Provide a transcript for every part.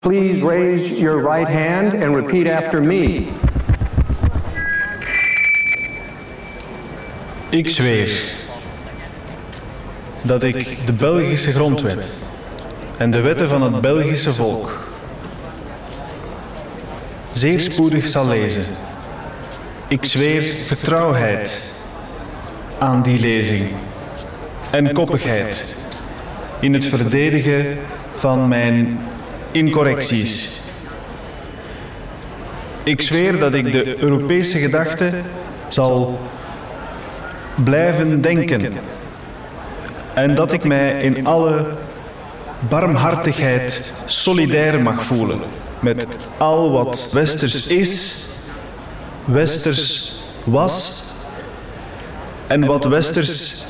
Please raise your right hand and repeat after me. Ik zweer dat ik de Belgische grondwet en de wetten van het Belgische volk zeer spoedig zal lezen. Ik zweer getrouwheid aan die lezing en koppigheid in het verdedigen van mijn incorrecties. Ik zweer dat ik de Europese gedachte zal blijven denken. en dat ik mij in alle barmhartigheid solidair mag voelen. met al wat westers is, westers was en wat westers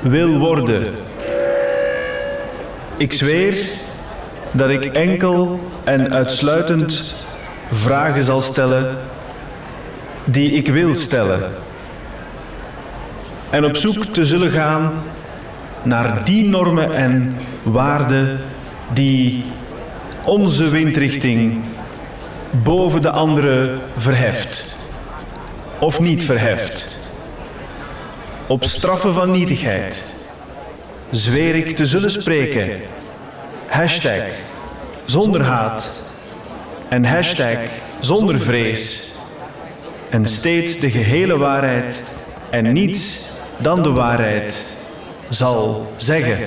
wil worden. Ik zweer dat ik enkel en uitsluitend vragen zal stellen die ik wil stellen. En op zoek te zullen gaan naar die normen en waarden die onze windrichting boven de andere verheft of niet verheft. Op straffen van nietigheid zweer ik te zullen spreken. Hashtag zonder haat en hashtag zonder vrees. En steeds de gehele waarheid en niets dan de waarheid zal zeggen.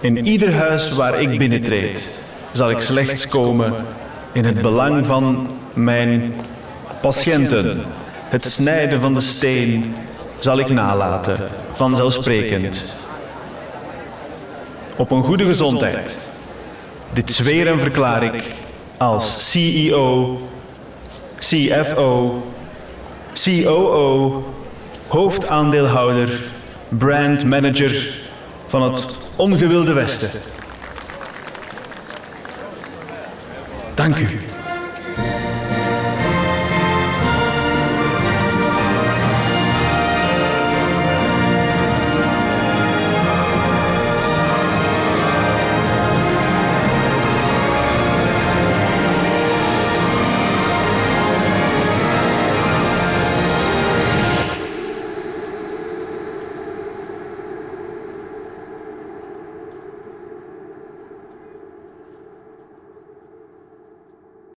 In ieder huis waar ik binnentreed, zal ik slechts komen in het belang van mijn patiënten. Het snijden van de steen zal ik nalaten, vanzelfsprekend. Op een goede gezondheid. Dit zweren verklaar ik als CEO, CFO, COO, hoofdaandeelhouder, brandmanager van het ongewilde Westen. Dank u.